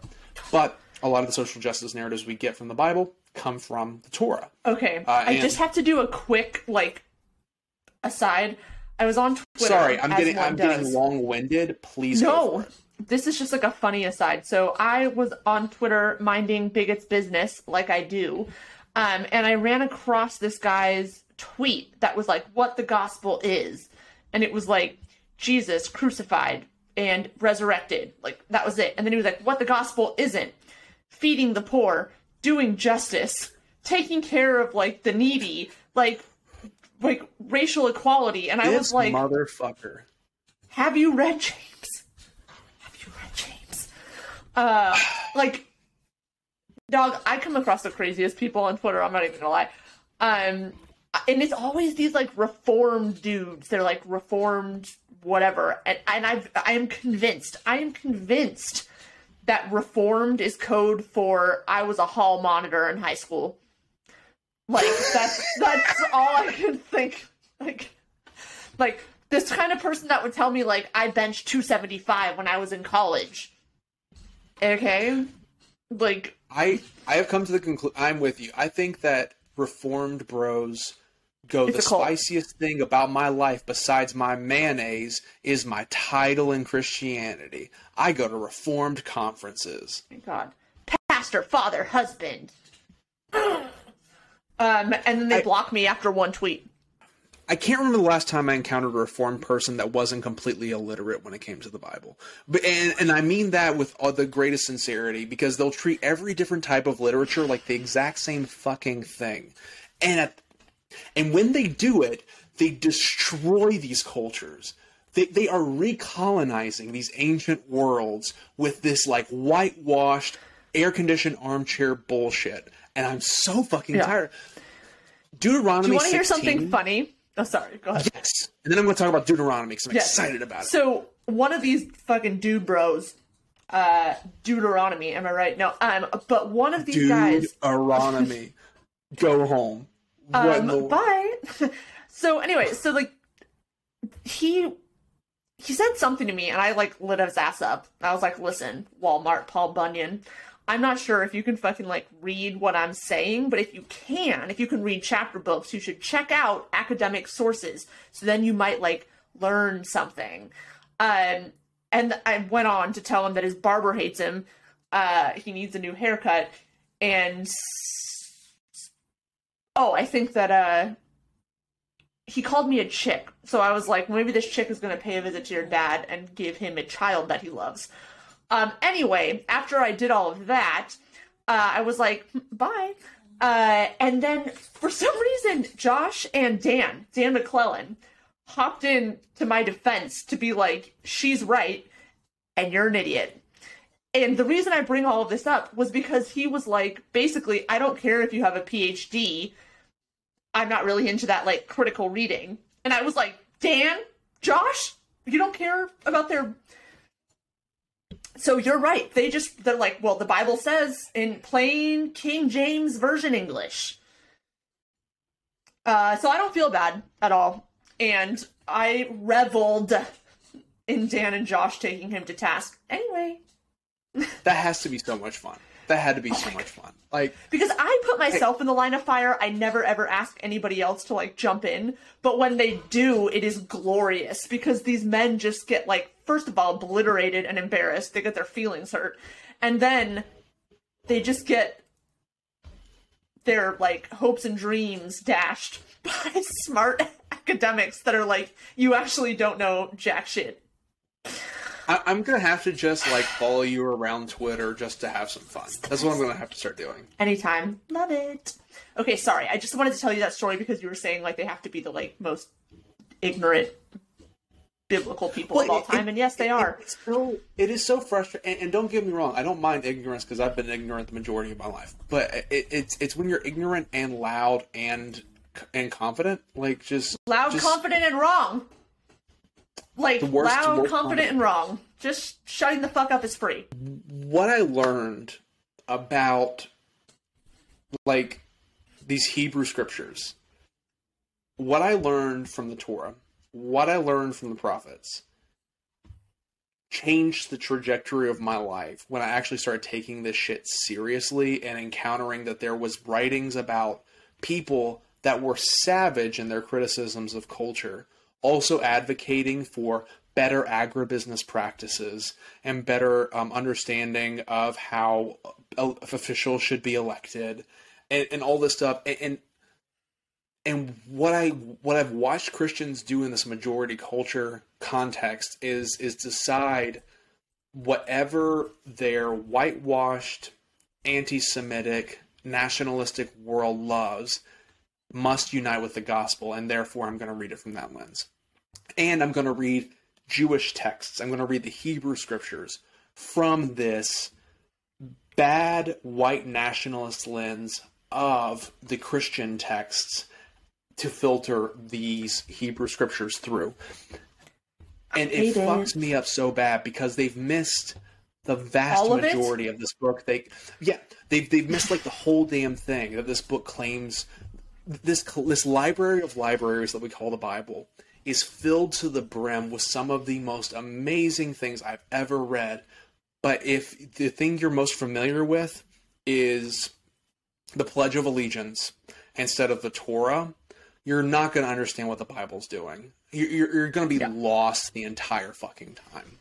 but a lot of the social justice narratives we get from the Bible come from the Torah. Okay, Uh, I just have to do a quick like aside. I was on Twitter. Sorry, I'm getting I'm does. getting long-winded. Please No. This is just like a funny aside. So I was on Twitter minding bigots business like I do, um, and I ran across this guy's tweet that was like, "What the gospel is," and it was like Jesus crucified and resurrected. Like that was it. And then he was like, "What the gospel isn't: feeding the poor, doing justice, taking care of like the needy, like." Like racial equality, and I This was like, motherfucker. have you read James? Have you read James? Uh, like, dog, I come across the craziest people on Twitter. I'm not even gonna lie. Um, and it's always these like reformed dudes. They're like reformed, whatever. And and I've I am convinced. I am convinced that reformed is code for I was a hall monitor in high school. Like that's that's all I can think. Like like this kind of person that would tell me like I benched 275 when I was in college. Okay? Like I I have come to the conclusion. I'm with you. I think that reformed bros go It's the spiciest thing about my life besides my mayonnaise is my title in Christianity. I go to reformed conferences. my god. Pastor, father, husband. um and then they I- block me after one tweet. I can't remember the last time I encountered a reformed person that wasn't completely illiterate when it came to the Bible. But and and I mean that with all the greatest sincerity because they'll treat every different type of literature like the exact same fucking thing. And at, and when they do it, they destroy these cultures. They they are recolonizing these ancient worlds with this like whitewashed air conditioned armchair bullshit. And I'm so fucking Yeah. tired. Deuteronomy Do you want to hear something funny? Oh sorry, go ahead. Yes. And then I'm going to talk about Deuteronomy because I'm Yes. excited about it. So one of these fucking dude bros, uh Deuteronomy, am I right? No, um but one of these guys Deuteronomy. Go home. What Um, the- bye. so anyway, so like he he said something to me, and I like lit his ass up. I was like, "Listen, Walmart, Paul Bunyan." I'm not sure if you can fucking like read what I'm saying, but if you can, if you can read chapter books, you should check out academic sources. So then you might like learn something. Um, and I went on to tell him that his barber hates him. Uh, he needs a new haircut, and oh, I think that uh he called me a chick. So I was like, maybe this chick is gonna pay a visit to your dad and give him a child that he loves. Um anyway, after I did all of that, uh, I was like, "Hmm, bye. Uh, and then for some reason, Josh and Dan, Dan McClellan, hopped in to my defense to be like, she's right, and you're an idiot. And the reason I bring all of this up was because he was like, basically, I don't care if you have a PhD. I'm not really into that like critical reading. And I was like, Dan, Josh, you don't care about their. So you're right. They just they're like, well, the Bible says in plain King James Version English. Uh, so I don't feel bad at all, and I reveled in Dan and Josh taking him to task. Anyway, that has to be so much fun. That had to be so much fun. Like, because I put myself in the line of fire, I never ever ask anybody else to like jump in. But when they do, it is glorious because these men just get like, first of all, obliterated and embarrassed. They get their feelings hurt. And then they just get their like hopes and dreams dashed by smart academics that are like, you actually don't know jack shit. I, I'm gonna have to just like follow you around Twitter just to have some fun. That's what I'm gonna have to start doing. Anytime. Love it. Okay, sorry. I just wanted to tell you that story because you were saying like they have to be the like most ignorant biblical people of Well, all it- time, and yes, they are. It's so it is so frustrating. And, and don't get me wrong, I don't mind ignorance because I've been ignorant the majority of my life. But it, it's it's when you're ignorant and loud and and confident. Like just loud, just, confident, and wrong. Like worst- loud, worst confident, and wrong. Just shutting the fuck up is free. what I learned about like these Hebrew scriptures, what I learned from the Torah, what I learned from the prophets, changed the trajectory of my life when I actually started taking this shit seriously and encountering that there was writings about people that were savage in their criticisms of culture, also advocating for better agribusiness practices and better um, understanding of how uh, officials should be elected and, and all this stuff. And, and and what I what I've watched Christians do in this majority culture context is is decide whatever their whitewashed anti-Semitic nationalistic world loves must unite with the gospel, and therefore I'm going to read it from that lens. And I'm going to read Jewish texts. I'm going to read the Hebrew scriptures from this bad white nationalist lens of the Christian texts to filter these Hebrew scriptures through. And it it. fucks me up so bad because they've missed the vast of it? majority of this book. They yeah, they've they've missed like the whole damn thing that this book claims this this library of libraries that we call the Bible is filled to the brim with some of the most amazing things I've ever read. But if the thing you're most familiar with is the Pledge of Allegiance instead of the Torah, you're not going to understand what the Bible's doing. You're, you're, you're going to be Yeah. lost the entire fucking time.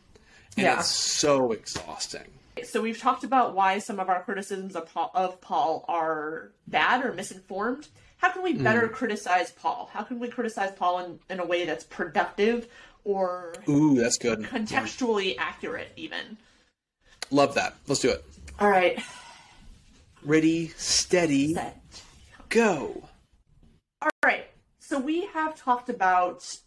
And Yeah. it's so exhausting. So we've talked about why some of our criticisms of Paul, of Paul are bad or misinformed. How can we hmm. better criticize Paul? How can we criticize Paul in, in a way that's productive or Ooh, that's good. contextually accurate, even? Love that. Let's do it. All right, Ready, steady, set. go. All right. So we have talked about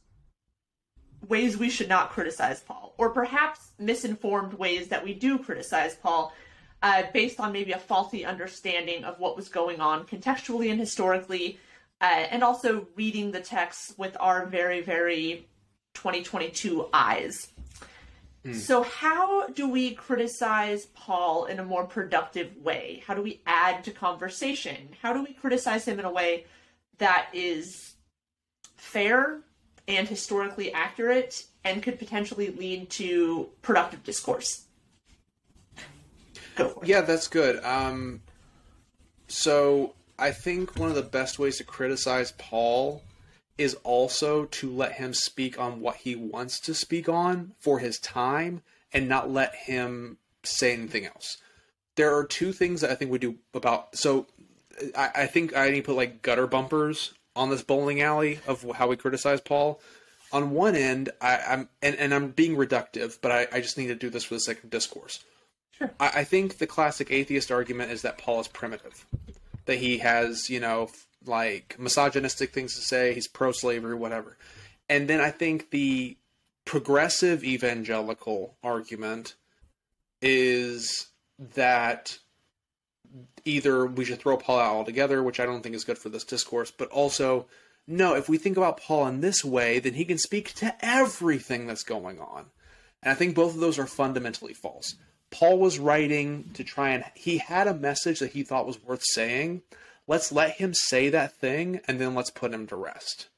ways we should not criticize Paul, or perhaps misinformed ways that we do criticize Paul, uh, based on maybe a faulty understanding of what was going on contextually and historically, uh, and also reading the text with our very, very 2022 eyes. So, how do we criticize Paul in a more productive way? How do we add to conversation? How do we criticize him in a way that is fair and historically accurate and could potentially lead to productive discourse? Go for it. Yeah, that's good. Um, so I think one of the best ways to criticize Paul is also to let him speak on what he wants to speak on for his time and not let him say anything else. There are two things that I think we do about. So I, I think I need to put like gutter bumpers on this bowling alley of how we criticize Paul. On one end, I, I'm and, and I'm being reductive, but I, I just need to do this for the sake of discourse. Sure. I, I think the classic atheist argument is that Paul is primitive, that he has, you know, like misogynistic things to say, he's pro slavery, whatever. And then I think the progressive evangelical argument is that either we should throw Paul out altogether, which I don't think is good for this discourse, but also, no, if we think about Paul in this way, then he can speak to everything that's going on. And I think both of those are fundamentally false. Paul was writing to try and he had a message that he thought was worth saying. Let's let him say that thing and then let's put him to rest.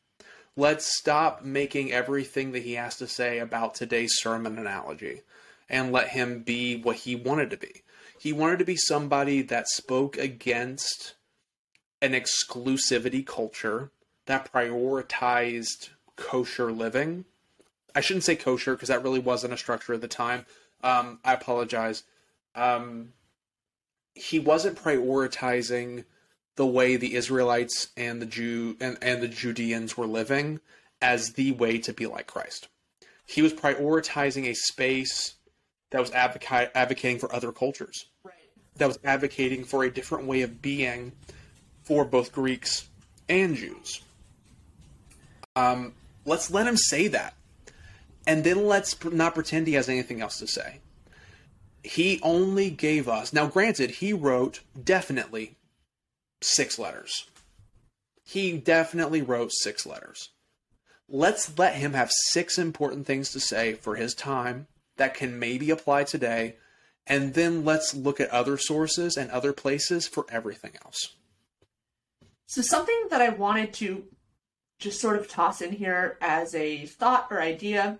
Let's stop making everything that he has to say about today's sermon analogy and let him be what he wanted to be. He wanted to be somebody that spoke against an exclusivity culture that prioritized kosher living. I shouldn't say kosher because that really wasn't a structure at the time. Um, I apologize. Um, he wasn't prioritizing the way the Israelites and the Jew and, and the Judeans were living as the way to be like Christ. He was prioritizing a space that was advocate, advocating for other cultures. That was advocating for a different way of being for both Greeks and Jews. Um, let's let him say that. And then let's not pretend he has anything else to say. He only gave us, now granted, he wrote definitely six letters. he definitely wrote six letters. Let's let him have six important things to say for his time that can maybe apply today, and then let's look at other sources and other places for everything else. So, something that I wanted to just sort of toss in here as a thought or idea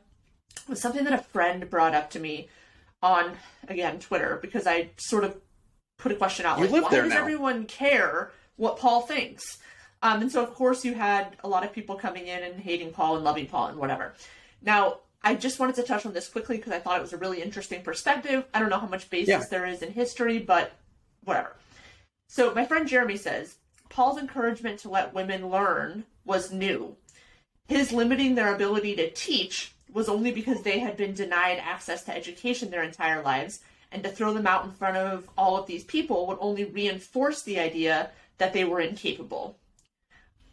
was something that a friend brought up to me on, again, Twitter, because I sort of put a question out You like, live why does now. everyone care what Paul thinks? Um, and so, of course, you had a lot of people coming in and hating Paul and loving Paul and whatever. Now, I just wanted to touch on this quickly because I thought it was a really interesting perspective. I don't know how much basis Yeah. there is in history, but whatever. So, my friend Jeremy says Paul's encouragement to let women learn was new. His limiting their ability to teach was only because they had been denied access to education their entire lives, and to throw them out in front of all of these people would only reinforce the idea that they were incapable.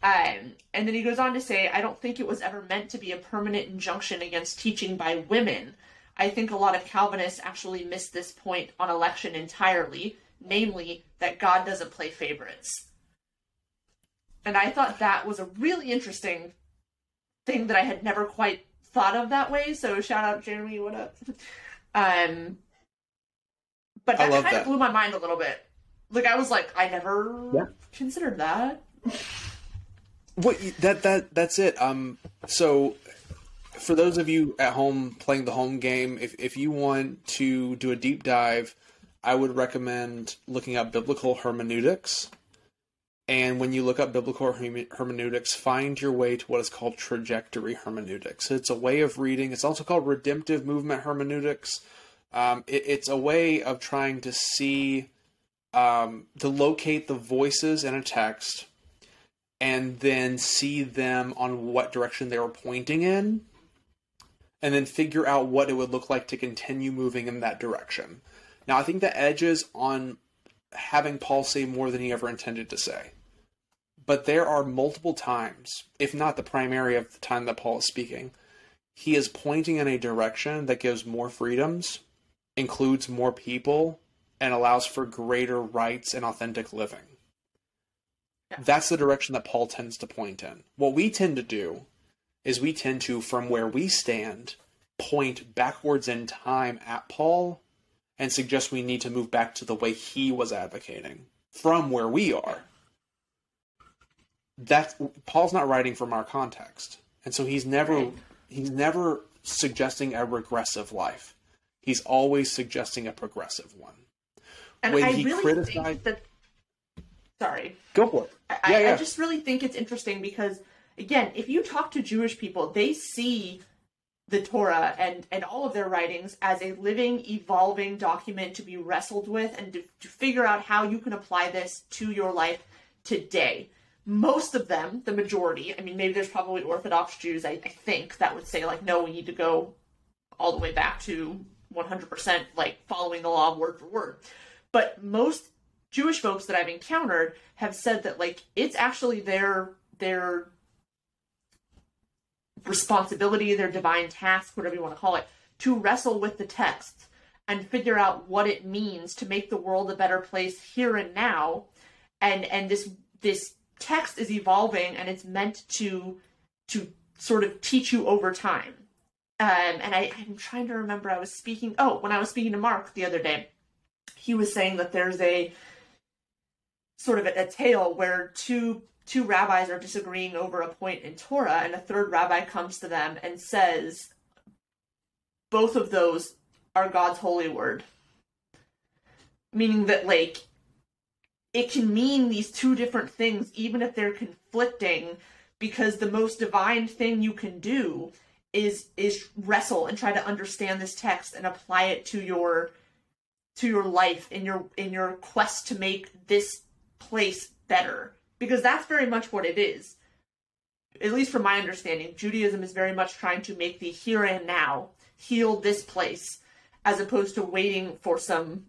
Um, and then he goes on to say, I don't think it was ever meant to be a permanent injunction against teaching by women. I think a lot of Calvinists actually miss this point on election entirely, namely that God doesn't play favorites. And I thought that was a really interesting thing that I had never quite thought of that way. So shout out Jeremy, what up? Um, but that kind that. of blew my mind a little bit. Like I was like, I never Yeah. considered that. What that that that's it. Um, so for those of you at home playing the home game, if if you want to do a deep dive, I would recommend looking up biblical hermeneutics. And when you look up biblical hermeneutics, find your way to what is called trajectory hermeneutics. It's a way of reading. It's also called redemptive movement hermeneutics. Um, it, it's a way of trying to see, um, to locate the voices in a text and then see them on what direction they were pointing in, and then figure out what it would look like to continue moving in that direction. Now, I think the edges on having Paul say more than he ever intended to say. But there are multiple times, if not the primary of the time that Paul is speaking, he is pointing in a direction that gives more freedoms, includes more people, and allows for greater rights and authentic living. That's the direction that Paul tends to point in. What we tend to do is we tend to, from where we stand, point backwards in time at Paul and suggest we need to move back to the way he was advocating from where we are. That's Paul's not writing from our context. And so he's never Right. he's never suggesting a regressive life. He's always suggesting a progressive one. And When I he really criticized- that. Sorry. Go for it. I, Yeah, I- yeah. I just really think it's interesting because, again, if you talk to Jewish people, they see the Torah and, and all of their writings as a living, evolving document to be wrestled with and to, to figure out how you can apply this to your life today. Most of them, the majority, I mean, maybe there's probably Orthodox Jews, I, I think, that would say, like, no, we need to go all the way back to 100% like following the law word for word. But most Jewish folks that I've encountered have said that like it's actually their their responsibility, their divine task, whatever you want to call it, to wrestle with the text and figure out what it means to make the world a better place here and now. And and this this text is evolving and it's meant to to sort of teach you over time. Um, and I, I'm trying to remember. I was speaking. Oh, when I was speaking to Mark the other day, he was saying that there's a sort of a, a tale where two two rabbis are disagreeing over a point in Torah, and a third rabbi comes to them and says, "Both of those are God's holy word," meaning that like it can mean these two different things, even if they're conflicting, because the most divine thing you can do is is wrestle and try to understand this text and apply it to your to your life in your in your quest to make this place better because that's very much what it is at least from my understanding judaism is very much trying to make the here and now heal this place as opposed to waiting for some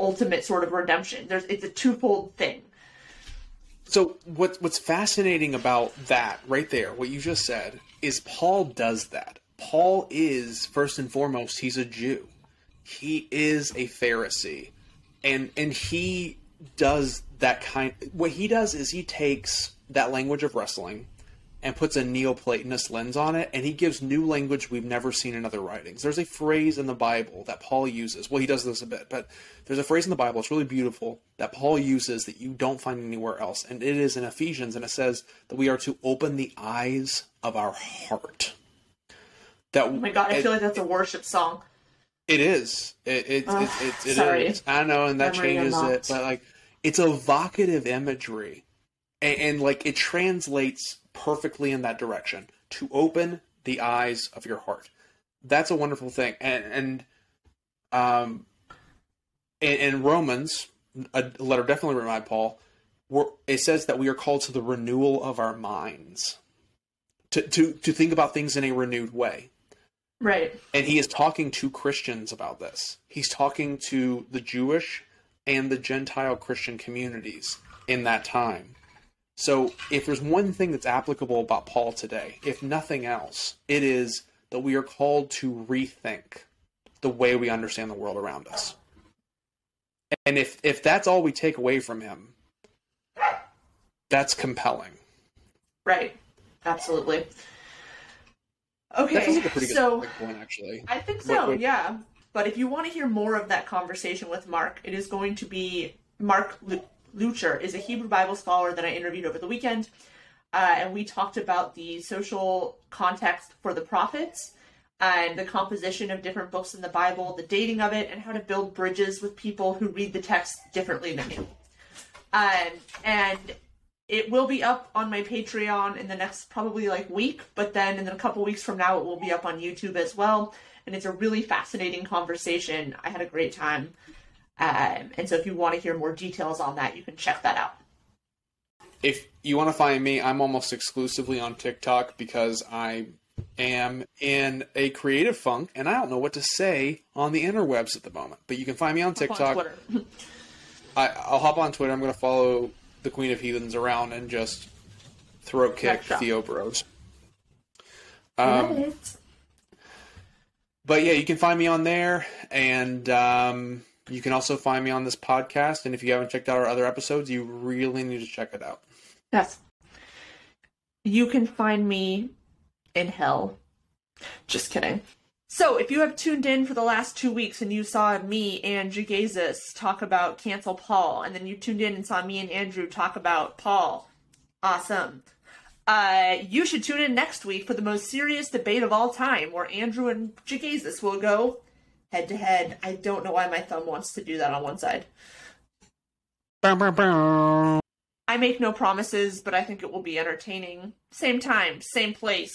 ultimate sort of redemption there's it's a twofold thing So what what's fascinating about that right there, what you just said, is Paul does that. Paul is first and foremost he's a Jew. He is a Pharisee. And and he does that kind. What he does is he takes that language of wrestling and puts a Neoplatonist lens on it, and he gives new language we've never seen in other writings. There's a phrase in the Bible that Paul uses. Well, he does this a bit, but there's a phrase in the Bible, it's really beautiful, that Paul uses that you don't find anywhere else. And it is in Ephesians, and it says that we are to open the eyes of our heart. That, oh my god, I feel like that's a worship song. It is. It it, it, it, it, it is. I know, and that Memory changes it, but like it's evocative imagery, and, and like it translates perfectly in that direction to open the eyes of your heart. That's a wonderful thing, and and um, in, in Romans, a letter definitely written by Paul, it says that we are called to the renewal of our minds, to to to think about things in a renewed way. Right. And he is talking to Christians about this. He's talking to the Jewish and the Gentile Christian communities in that time. So, if there's one thing that's applicable about Paul today, if nothing else, it is that we are called to rethink the way we understand the world around us. And if if that's all we take away from him, that's compelling. Right. Absolutely. Okay. That feels like a pretty so, good one, actually. I think so. What, what... Yeah. But if you want to hear more of that conversation with Mark, it is going to be Mark Leuchter is a Hebrew Bible scholar that I interviewed over the weekend, uh, and we talked about the social context for the prophets and the composition of different books in the Bible, the dating of it, and how to build bridges with people who read the text differently than you. Um, and it will be up on my Patreon in the next probably like week, but then in a couple weeks from now, it will be up on YouTube as well. And it's a really fascinating conversation. I had a great time. Um, and so if you want to hear more details on that, you can check that out. If you want to find me, I'm almost exclusively on TikTok because I am in a creative funk and I don't know what to say on the interwebs at the moment. But you can find me on TikTok. On I, will hop on Twitter. I'm going to follow the Queen of Heathens around and just throat kick Theo Bros. Um, but yeah, you can find me on there, and um, you can also find me on this podcast. And if you haven't checked out our other episodes, you really need to check it out. Yes. You can find me in hell. Just kidding. So, if you have tuned in for the last two weeks and you saw me and Jegaysus talk about cancel Paul, and then you tuned in and saw me and Andrew talk about Paul, awesome. Uh, you should tune in next week for the most serious debate of all time, where Andrew and Jegaysus will go head to head. I don't know why my thumb wants to do that on one side. I make no promises, but I think it will be entertaining. Same time, same place.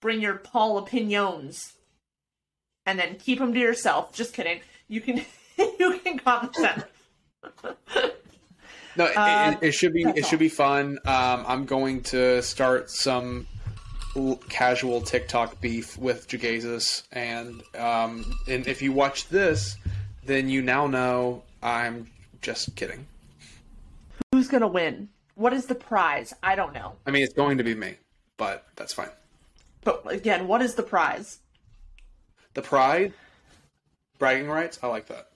Bring your Paul opinions and then keep them to yourself. Just kidding. You can you can comment. no, it, uh, it, it, should be it all. should be fun. Um, I'm going to start some casual TikTok beef with Jegaysus, and um, and if you watch this, then you now know I'm just kidding. Who's gonna win? What is the prize? I don't know. I mean, it's going to be me, but that's fine. But again, what is the prize? The pride, bragging rights. I like that.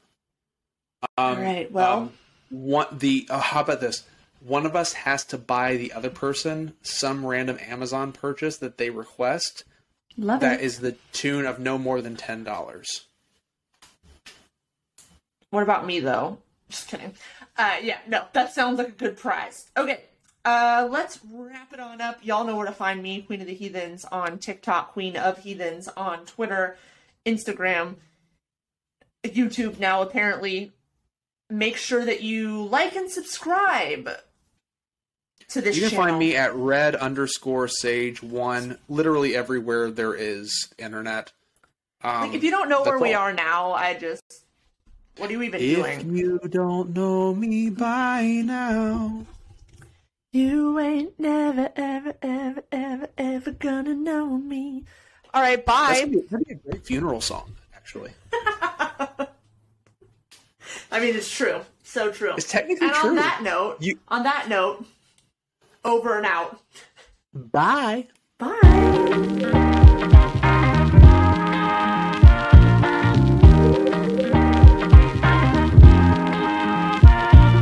Um, All right. Well, um, one the uh, how about this? One of us has to buy the other person some random Amazon purchase that they request. Love that it. is the tune of no more than ten dollars. What about me though? Just kidding. Uh, yeah, no, that sounds like a good prize. Okay, uh, let's wrap it on up. Y'all know where to find me, Queen of the Heathens, on TikTok, Queen of Heathens on Twitter. Instagram, YouTube now, apparently. Make sure that you like and subscribe to this You can channel. find me at red underscore sage one, literally everywhere there is internet. Um, like if you don't know where all. we are now, I just what are you even if doing? If you don't know me by now, you ain't never, ever, ever, ever, ever gonna know me. All right, bye. That'd be, that'd be a great funeral song, actually. I mean, it's true. So true. It's technically and true. on that note, you... on that note, over and out. Bye. Bye.